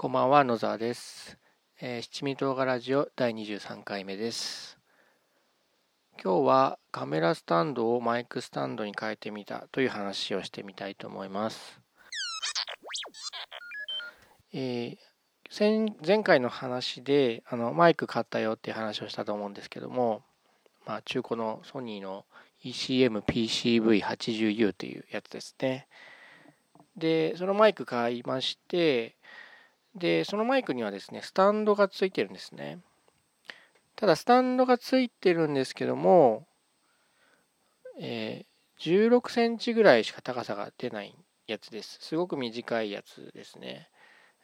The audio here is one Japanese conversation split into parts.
こんばんは、野沢です。えー七味唐辛ラジオ第23回目です。今日はカメラスタンドをマイクスタンドに変えてみたという話をしてみたいと思います。えー前回の話であのマイク買ったよっていう話をしたと思うんですけども、まあ、中古のソニーの ECM-PCV80U というやつですね。で、そのマイク買いまして、で、そのマイクにはですね、スタンドがついてるんですね。ただ、スタンドがついてるんですけども、えー16センチぐらいしか高さが出ないやつです。すごく短いやつですね。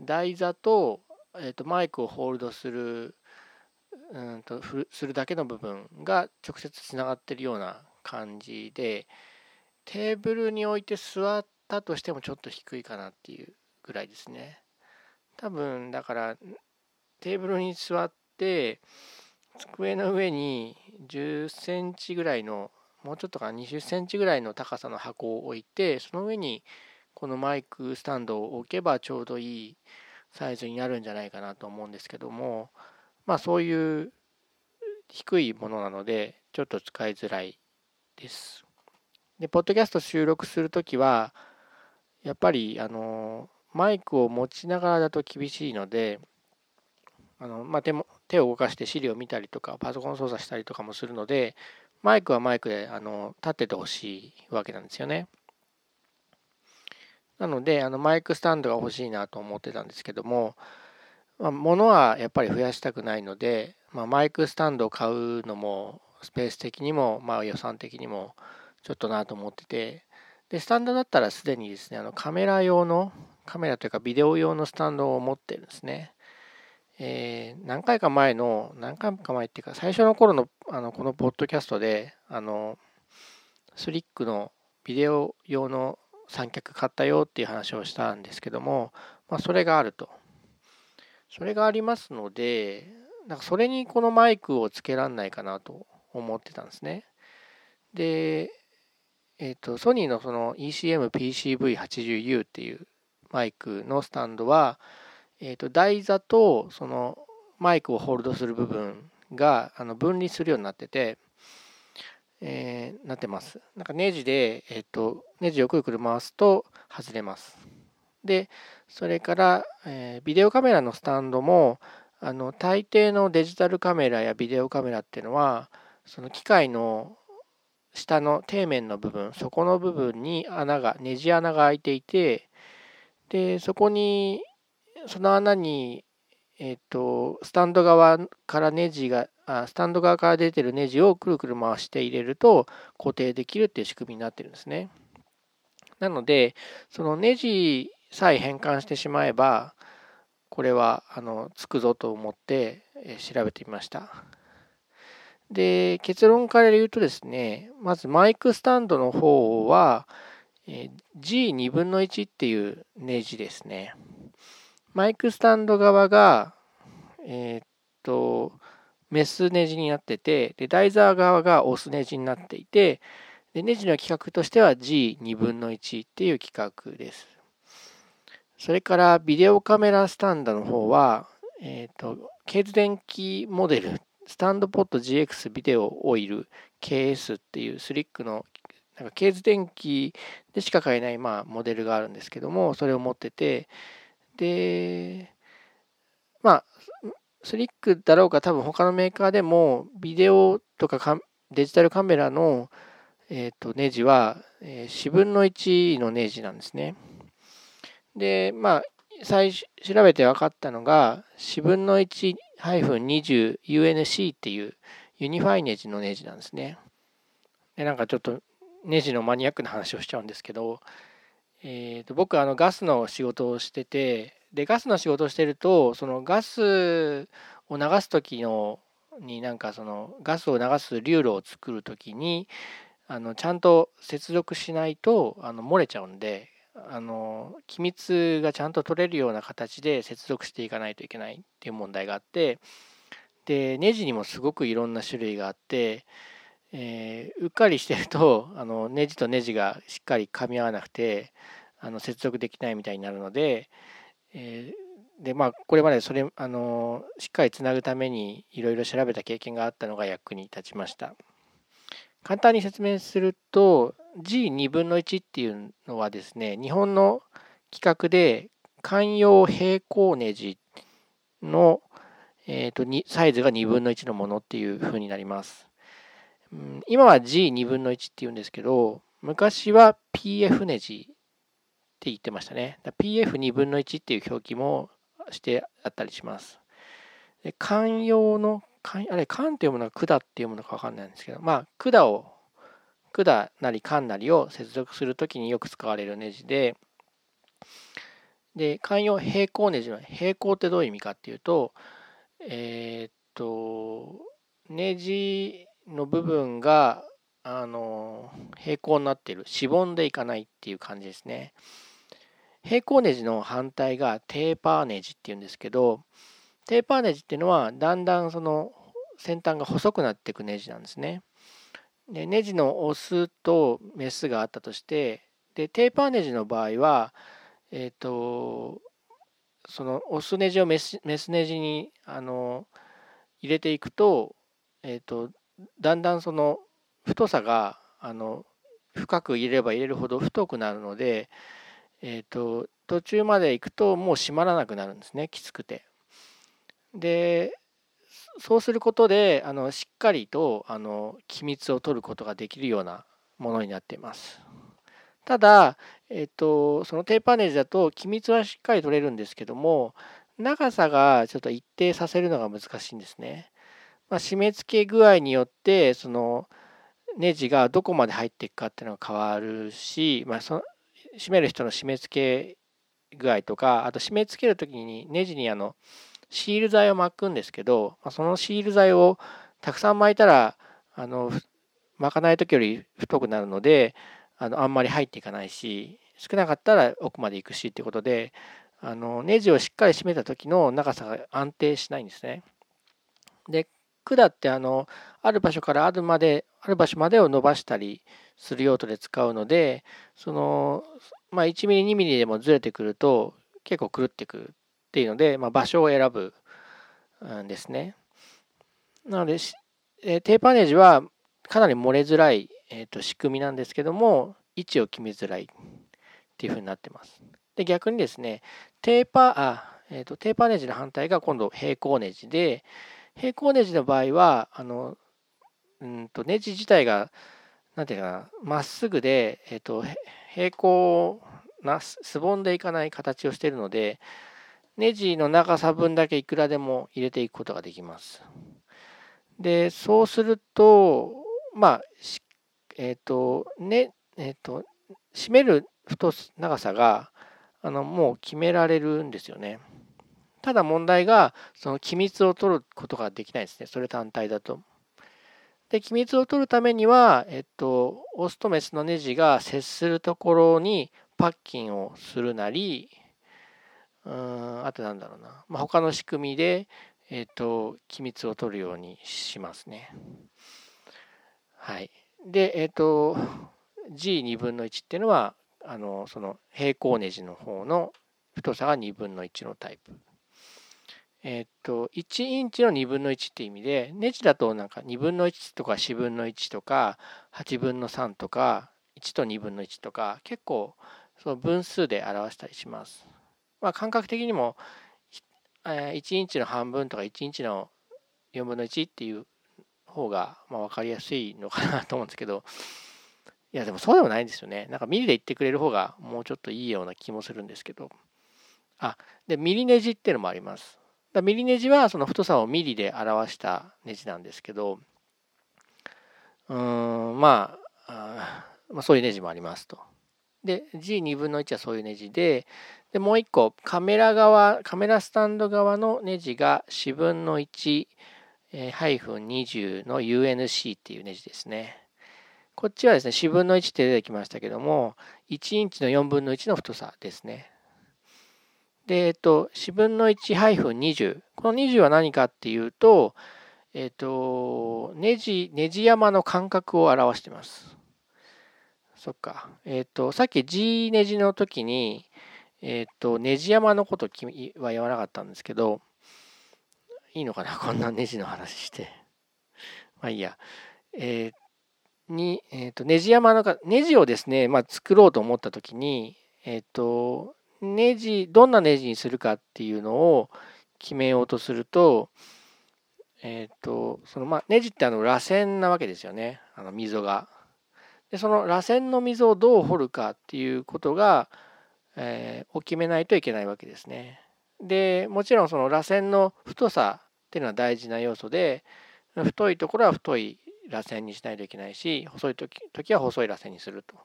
台座と,、えーとマイクをホールドするうんとするだけの部分が直接つながってるような感じでテーブルに置いて座ったとしてもちょっと低いかなっていうぐらいですね多分だからテーブルに座って机の上に10センチぐらいのもうちょっとか20センチぐらいの高さの箱を置いてその上にこのマイクスタンドを置けばちょうどいいサイズになるんじゃないかなと思うんですけどもまあそういう低いものなのでちょっと使いづらいです。で、ポッドキャスト収録するときはやっぱりあのマイクを持ちながらだと厳しいのであの、まあ、手も手を動かして資料を見たりとかパソコン操作したりとかもするのでマイクはマイクであの立っててほしいわけなんですよね。なのであのマイクスタンドが欲しいなと思ってたんですけども、まあ、物はやっぱり増やしたくないので、まあ、マイクスタンドを買うのもスペース的にも、まあ、予算的にもちょっとなと思っててでスタンドだったらすでにですねあのカメラ用のカメラというかビデオ用のスタンドを持ってるんですね。えー何回か前の何回か前っていうか最初の頃のあのこのポッドキャストであのスリックのビデオ用の三脚買ったよっていう話をしたんですけども、まあ、それがあると。それがありますので、なんかそれにこのマイクをつけらんないかなと思ってたんですね。で、えっ、と、ソニーのその ECM-PCV80U っていうマイクのスタンドは、えっ、と、台座とそのマイクをホールドする部分があの分離するようになってて、えーなってます。なんかネジで、えっ、と、ネジをくるくる回すと外れます。で、それから、えービデオカメラのスタンドも、あの、大抵のデジタルカメラやビデオカメラっていうのは、その機械の下の底面の部分、底の部分に穴が、ネジ穴が開いていて、で、そこに、その穴に、えっ、と、スタンド側からネジが、あスタンド側から出てるネジをくるくる回して入れると固定できるっていう仕組みになってるんですね。なので、そのネジさえ変換してしまえば、これはあのつくぞと思って調べてみました。で、結論から言うとですね、まずマイクスタンドの方は、え G2 分の1っていうネジですね。マイクスタンド側が、えっと、メスネジになってて、で、台座側がオスネジになっていて、で、ネジの規格としては G2 分の1っていう規格です。それから、ビデオカメラスタンドの方は、えっ、と、ケーズ電気モデル、スタンドポット GX ビデオオイル KS っていうスリックの、なんかケーズ電気でしか買えない、まあ、モデルがあるんですけども、それを持ってて、で、まあ、スリックだろうか、多分他のメーカーでも、ビデオとかデジタルカメラの、えー、とネジは、えー4分の1のネジなんですね。で、まあ、最初調べて分かったのが、4分の 1-20UNC っていうユニファイネジのネジなんですね。で、なんかちょっとネジのマニアックな話をしちゃうんですけど、えー、と僕あのガスの仕事をしててでガスの仕事をしてるとそのガスを流す時のになんかそのガスを流す流路を作る時にあのちゃんと接続しないとあの漏れちゃうんであの機密がちゃんと取れるような形で接続していかないといけないっていう問題があってでネジにもすごくいろんな種類があって、えーうっかりしてると あのネジとネジがしっかり噛み合わなくてあの接続できないみたいになるので、えーでまあこれまでそれあのしっかりつなぐためにいろいろ調べた経験があったのが役に立ちました簡単に説明すると G2 っていうのはですね日本の規格で寛容平行ネジの、えーと、サイズが1/2の1のものっていう風になります。今は G2 分の1っていうんですけど、昔は PF ネジって言ってましたね。PF2 分の1っていう表記もしてあったりします。で寛容の、あれ、寛って読むのか管って読むのか分かんないんですけど、まあ、管を、管なり管なりを接続するときによく使われるネジで、で、寛容平行ネジの平行ってどういう意味かっていうと、えー、っと、ネジの部分が、あの、平行になってる。しぼんでいかないっていう感じですね。平行ネジの反対がテーパーネジっていうんですけど、テーパーネジっていうのは、だんだんその先端が細くなっていくネジなんですね。でネジのオスとメスがあったとしてでテーパーネジの場合はえっ、ー、とそのオスネジをメスメスネジにあの入れていくと,、えーと、だんだんその太さがあの深く入れれば入れるほど太くなるので、えーと、途中まで行くともう閉まらなくなるんですねきつくて。でそうすることであのしっかりとあの機密を取ることができるようなものになっています。ただ、えっと、そのテーパーネジだと機密はしっかり取れるんですけども、長さがちょっと一定させるのが難しいんですね。まあ、締め付け具合によって、そのネジがどこまで入っていくかっていうのが変わるし、まあ、その締める人の締め付け具合とか、あと締め付ける時にネジにあのシール剤を巻くんですけど、まあ、そのシール剤をたくさん巻いたら、あの巻かない時より太くなるので、あのあんまり入っていかないし少なかったら奥まで行くしっていうことであのネジをしっかり締めた時の長さが安定しないんですね。で管ってあのある場所からあるまである場所までを伸ばしたりする用途で使うのでその、まあ、1ミリ2ミリでもずれてくると結構狂ってくるっていうので、まあ、場所を選ぶんですね。なのでテーパーネジはかなり漏れづらいえーと、仕組みなんですけども、位置を決めづらいっていうふうになってます。で、逆にですね、テーパー、あ、えーと、テーパーネジの反対が今度平行ネジで、平行ネジの場合は、あの、うんとネジ自体が、なんていうかな、まっすぐで、えっ、ー、と、平行な、すぼんでいかない形をしているので、ネジの長さ分だけいくらでも入れていくことができます。で、そうすると、まあ、えっ、ー、と、ね、えっ、ー、と、締める太す長さが、あの、もう決められるんですよね。ただ問題が、その機密を取ることができないんですね。それ単体だと。で、機密を取るためには、えっと、オスとメスのネジが接するところにパッキンをするなり、うん、あとなんだろうな。まあ、他の仕組みで、えっと、機密を取るようにしますね。はい。で、えっ、と、G2 分の1っていうのは、あの、その平行ネジの方の太さが2分の1のタイプ。えっ、と、1インチの2分の1って意味で、ネジだとなんか2分の1とか4分の1とか8分の3とか1と2分の1とか結構その分数で表したりします。まあ感覚的にも1インチの半分とか1インチの4分の1っていう方がま分かりやすいのかなと思うんですけど、いやでもそうでもないんですよね。なんかミリで言ってくれる方がもうちょっといいような気もするんですけど。あ、で、ミリネジっていうのもあります。だミリネジはその太さをミリで表したネジなんですけど、うん、まあ、まあ、そういうネジもありますと。で、G2 分の1はそういうネジで、で、もう一個、カメラ側、カメラスタンド側のネジが4分の1、-20 の UNC っていうネジですね。こっちはですね、4分の1って出てきましたけども、1インチの4分の1の太さですね。で、えっと、4分の1-20。この20は何かっていうと、えっと、ネジ、ネジ山の間隔を表してます。そっか。えっと、さっき G ネジの時に、えっ、と、ネジ山のことは言わなかったんですけど、いいのかな？こんなネジの話して。まあいいや。えー、に、えっ、と、ネジ山のか、ネジをですね、まあ作ろうと思った時に、えっ、と、ネジ、どんなネジにするかっていうのを決めようとすると、えっ、と、そのまあ、ネジってあの螺旋なわけですよね。あの溝が。で、その螺旋の溝をどう掘るかっていうことが、えー、を決めないといけないわけですね。で、もちろんその螺旋の太さっていうのは大事な要素で、太いところは太い螺旋にしないといけないし、細い時は細い螺旋にすると。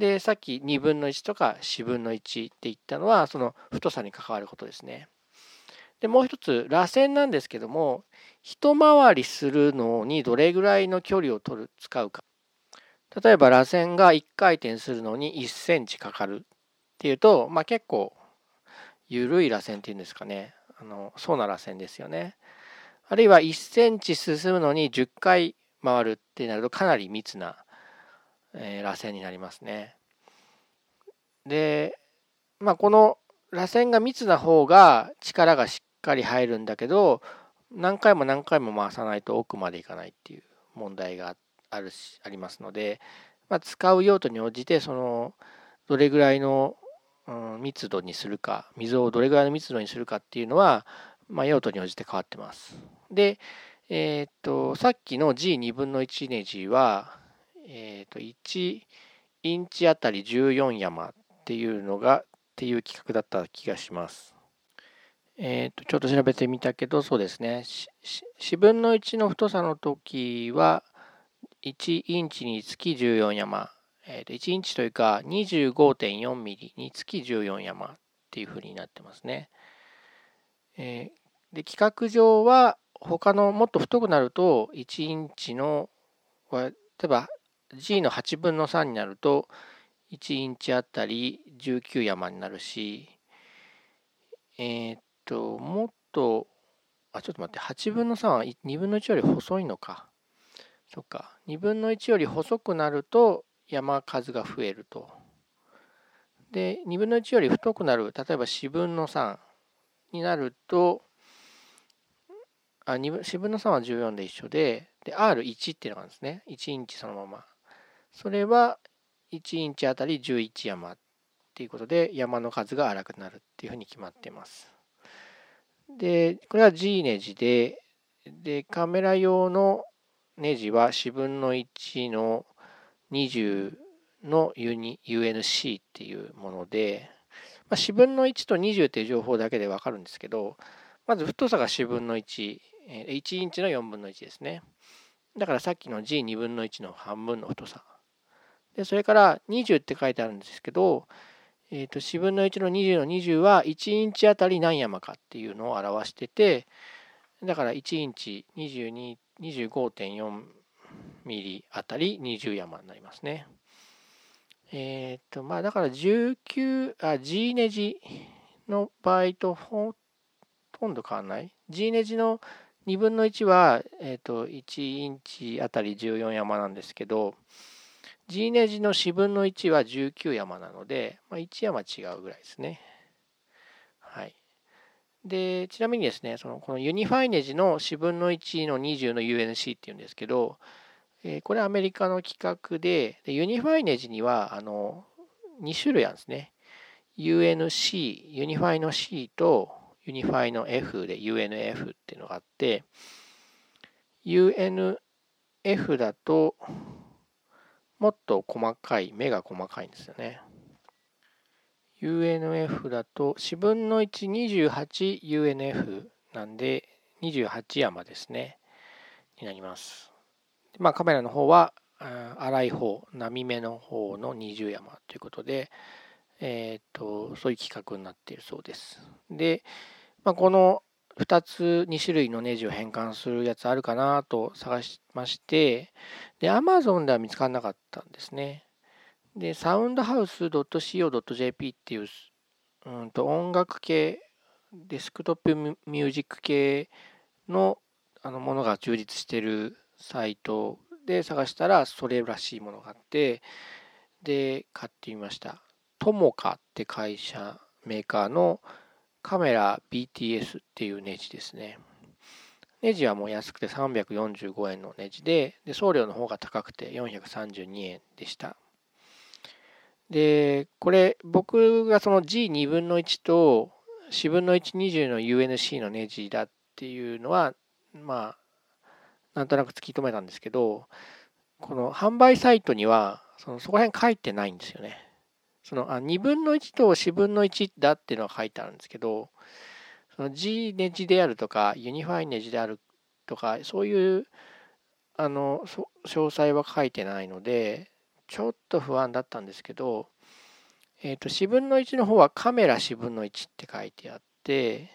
で、さっき2分の1とか4分の1って言ったのは、その太さに関わることですね。で、もう一つ、螺旋なんですけども、一回りするのにどれぐらいの距離を取る、使うか。例えば螺旋が1回転するのに1センチかかるっていうと、まあ結構緩い螺旋っていうんですかね。あの、そうな螺旋ですよね。あるいは1センチ進むのに10回回るってなるとかなり密な、えー、螺旋になりますね。で、まあこの螺旋が密な方が力がしっかり入るんだけど、何回も何回も回さないと奥までいかないっていう問題があるし、ありますので、まあ、使う用途に応じて、その、どれぐらいの、うん、密度にするか、溝をどれぐらいの密度にするかっていうのは、まあ、用途に応じて変わってます。で、えっ、と、さっきの G2 分の1ネジは、えっ、と、1インチあたり14山っていうのが、っていう企画だった気がします。えっ、と、ちょっと調べてみたけど、そうですね。4分の1の太さの時は、1インチにつき14山。えー、と1インチというか25.4ミリにつき14山っていうふうになってますね。えー、で規格上は他のもっと太くなると1インチの例えば G の8分の3になると1インチあたり19山になるしえっ、ともっとあちょっと待って8分の3は2分の1より細いのかそっか2分の1より細くなると山数が増えると。で、2分の1より太くなる、例えば4分の3になると、あ4分の3は14で一緒で、で、R1 っていうのがあるんですね。1インチそのまま。それは1インチあたり11山っていうことで、山の数が荒くなるっていうふうに決まってます。で、これは G ネジで、で、カメラ用のネジは4分の1の20の UNC っていうもので、まあ、4分の1と20っていう情報だけでわかるんですけど、まず太さが4分の1、1インチの4分の1ですね。だからさっきの G2 分の1の半分の太さ。で、それから20って書いてあるんですけど、え、ー、と、4分の1の20の20は1インチあたり何山かっていうのを表してて、だから1インチ25.4ミリあたり20山になりますね。えっ、と、まあだから19、あ、G ネジの場合とほとんど変わらない？G ネジの2分の1は、えっ、と、1インチあたり14山なんですけど、G ネジの4分の1は19山なので、まあ、1山違うぐらいですね。はい。で、ちなみにですね、そのこのユニファイネジの4分の1の20の UNC っていうんですけど、えー、これアメリカの規格で、でユニファイネジにはあの2種類あるんですね。UNC、ユニファイの C とユニファイの F で UNF っていうのがあって、UNF だともっと細かい、目が細かいんですよね。UNF だと4分の 128UNF なんで28山ですね。になります。まあ、カメラの方は粗い方、波目の方の20山ということで、えっ、と、そういう規格になっているそうです。で、まあ、この2つ、2種類のネジを変換するやつあるかなと探しまして、で、Amazon では見つからなかったんですね。で、soundhouse.co.jp っていう、うんと音楽系、デスクトップミュージック系のあのものが充実してるサイトで探したらそれらしいものがあってで買ってみましたトモカって会社メーカーのカメラ BTS っていうネジですね。ネジはもう安くて345円のネジで、で送料の方が高くて432円でした。で、これ僕がその G2 分の1と4分の120の UNC のネジだっていうのは、まあ、なんとなく突き止めたんですけど、この販売サイトには、そのそこら辺書いてないんですよね。そのあ2分の1と4分の1だっていうのは書いてあるんですけど、その G ネジであるとか、ユニファイネジであるとか、そういうあの詳細は書いてないので、ちょっと不安だったんですけど、え、ー、と、4分の1の方はカメラ4分の1って書いてあって、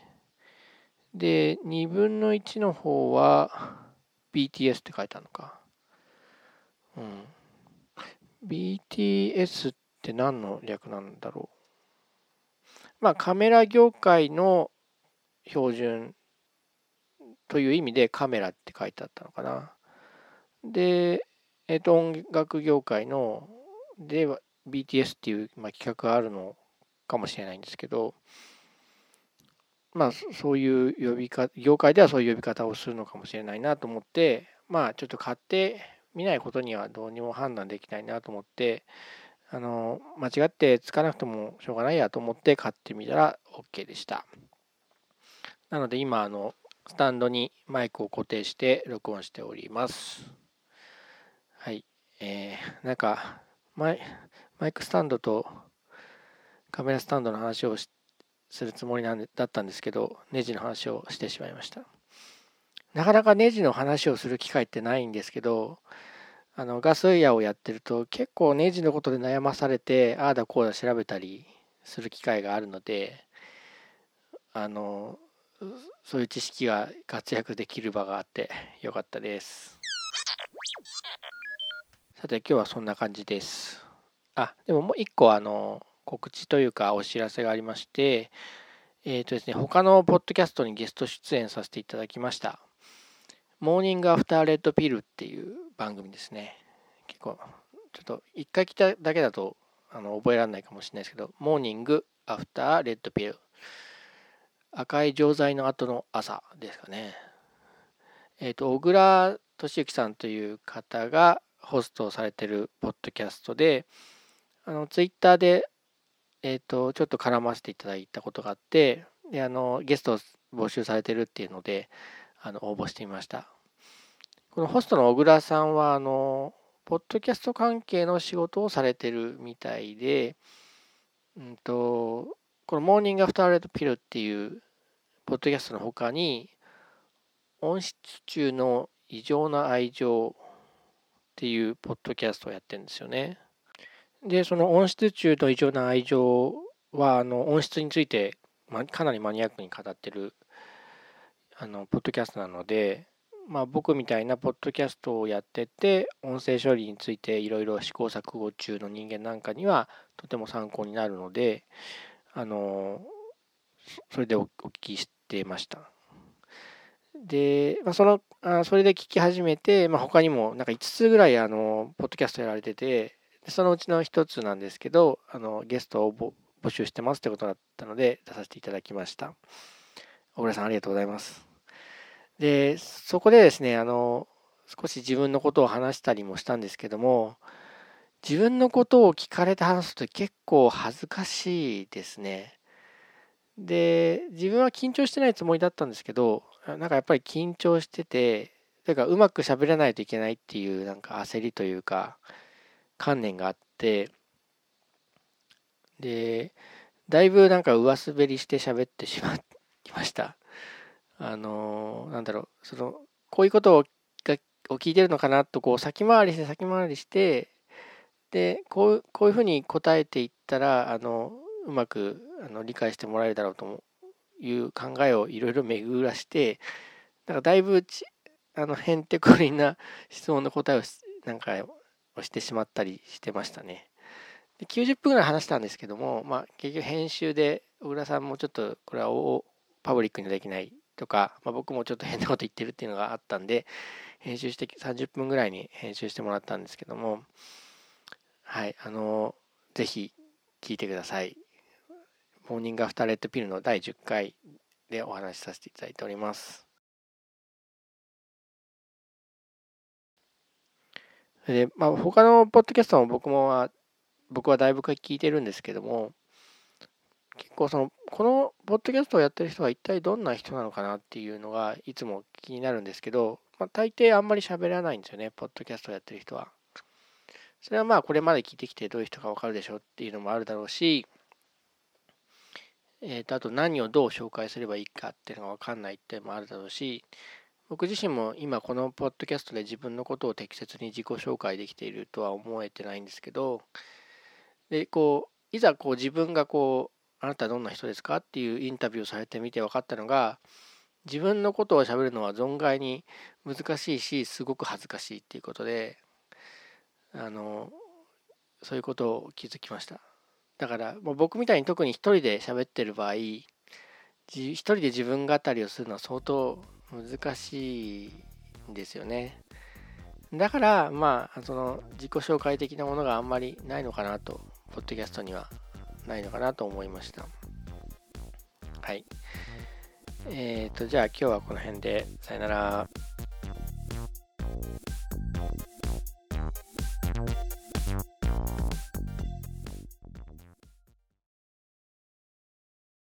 で、2分の1の方は BTS って書いてあるのか。うん。BTS っって何の略なんだろう。まあ、カメラ業界の標準という意味でカメラって書いてあったのかな。で、えっ、ー、と、音楽業界のでは BTS っていう、まあ、企画があるのかもしれないんですけど、まあ、そういう呼び方、業界ではそういう呼び方をするのかもしれないなと思って、まあ、ちょっと買ってみないことにはどうにも判断できないなと思って、あの、間違ってつかなくてもしょうがないやと思って買ってみたら OK でした。なので今、あの、スタンドにマイクを固定して録音しております。はい。えー、なんか、マイマイクスタンドとカメラスタンドの話をするつもりなんだったんですけど、ネジの話をしてしまいました。なかなかネジの話をする機会ってないんですけど、あのガスイヤーをやってると結構ネジのことで悩まされて、ああだこうだ調べたりする機会があるので、あの、そういう知識が活躍できる場があってよかったです。さて今日はそんな感じです。あ、でももう一個あの、告知というかお知らせがありまして、えっ、ー、とですね、他のポッドキャストにゲスト出演させていただきました。 Morning After Red Pillっていう番組ですね。結構、ちょっと一回来ただけだとあの覚えられないかもしれないですけど、 Morning After Red Pill。赤い錠剤の後の朝ですかね。えっ、ー、と、小倉俊之さんという方がホストをされてるポッドキャストで、あの、ツイッターでえっ、ー、と、ちょっと絡ませていただいたことがあって、で、あの、ゲストを募集されてるっていうので、あの、応募してみました。このホストの小倉さんは、あの、ポッドキャスト関係の仕事をされてるみたいで、うんと、このモーニングアフターレッドピルっていうポッドキャストの他に、温室中の異常な愛情っていうポッドキャストをやってるんですよね。で、その温室中の異常な愛情は、あの、温室について、ま、かなりマニアックに語ってる、あの、ポッドキャストなので、まあ、僕みたいなポッドキャストをやってて、音声処理についていろいろ試行錯誤中の人間なんかには、とても参考になるので、あの、それでお聞きしてました。で、まあ、その、あそれで聞き始めて、まあ、他にもなんか5つぐらい、あの、ポッドキャストやられてて、そのうちの一つなんですけど、あのゲストを募集してますってことだったので出させていただきました。小倉さんありがとうございます。で、そこでですね、あの、少し自分のことを話したりもしたんですけども、自分のことを聞かれて話すと結構恥ずかしいですね。で、自分は緊張してないつもりだったんですけど、なんかやっぱり緊張してて、というかうまく喋れないといけないっていうなんか焦りというか、観念があってでだいぶなんか上滑りして喋ってしまいましたあのなんだろうそのこういうことをがを聞いてるのかなとこう先回りして先回りしてでこうこういうふうに答えていったらあのうまくあの理解してもらえるだろうという考えをいろいろ巡らしてなんかだいぶちあのへんてこりんな質問の答えをなんかをしてしまったりしてましたね。で90分ぐらい話したんですけども、まあ、結局編集で小倉さんもちょっとこれはパブリックにできないとか、まあ、僕もちょっと変なこと言ってるっていうのがあったんで編集して30分ぐらいに編集してもらったんですけどもはいあのぜひ聞いてくださいモーニングアフターレッドピルの第10回でお話しさせていただいております。で、まあ、他のポッドキャストも僕もは、僕はだいぶ聞いてるんですけども、結構その、このポッドキャストをやってる人は一体どんな人なのかなっていうのがいつも気になるんですけど、まあ、大抵あんまり喋らないんですよね、ポッドキャストをやってる人は。それはまあこれまで聞いてきてどういう人かわかるでしょっていうのもあるだろうし、えー、とあと何をどう紹介すればいいかっていうのがわかんないっていうのもあるだろうし、僕自身も今このポッドキャストで自分のことを適切に自己紹介できているとは思えてないんですけど、で、こう、いざこう自分がこう、あなたはどんな人ですか？っていうインタビューをされてみて分かったのが自分のことをしゃべるのは存外に難しいしすごく恥ずかしいっていうことであのそういうことを気づきました。だからもう僕みたいに特に一人で喋ってる場合一人で自分語りをするのは相当難しいんですよね。だからまあその自己紹介的なものがあんまりないのかなとポッドキャストには。ないのかなと思いました。はい。えっ、ー、と、じゃあ今日はこの辺で、さよなら。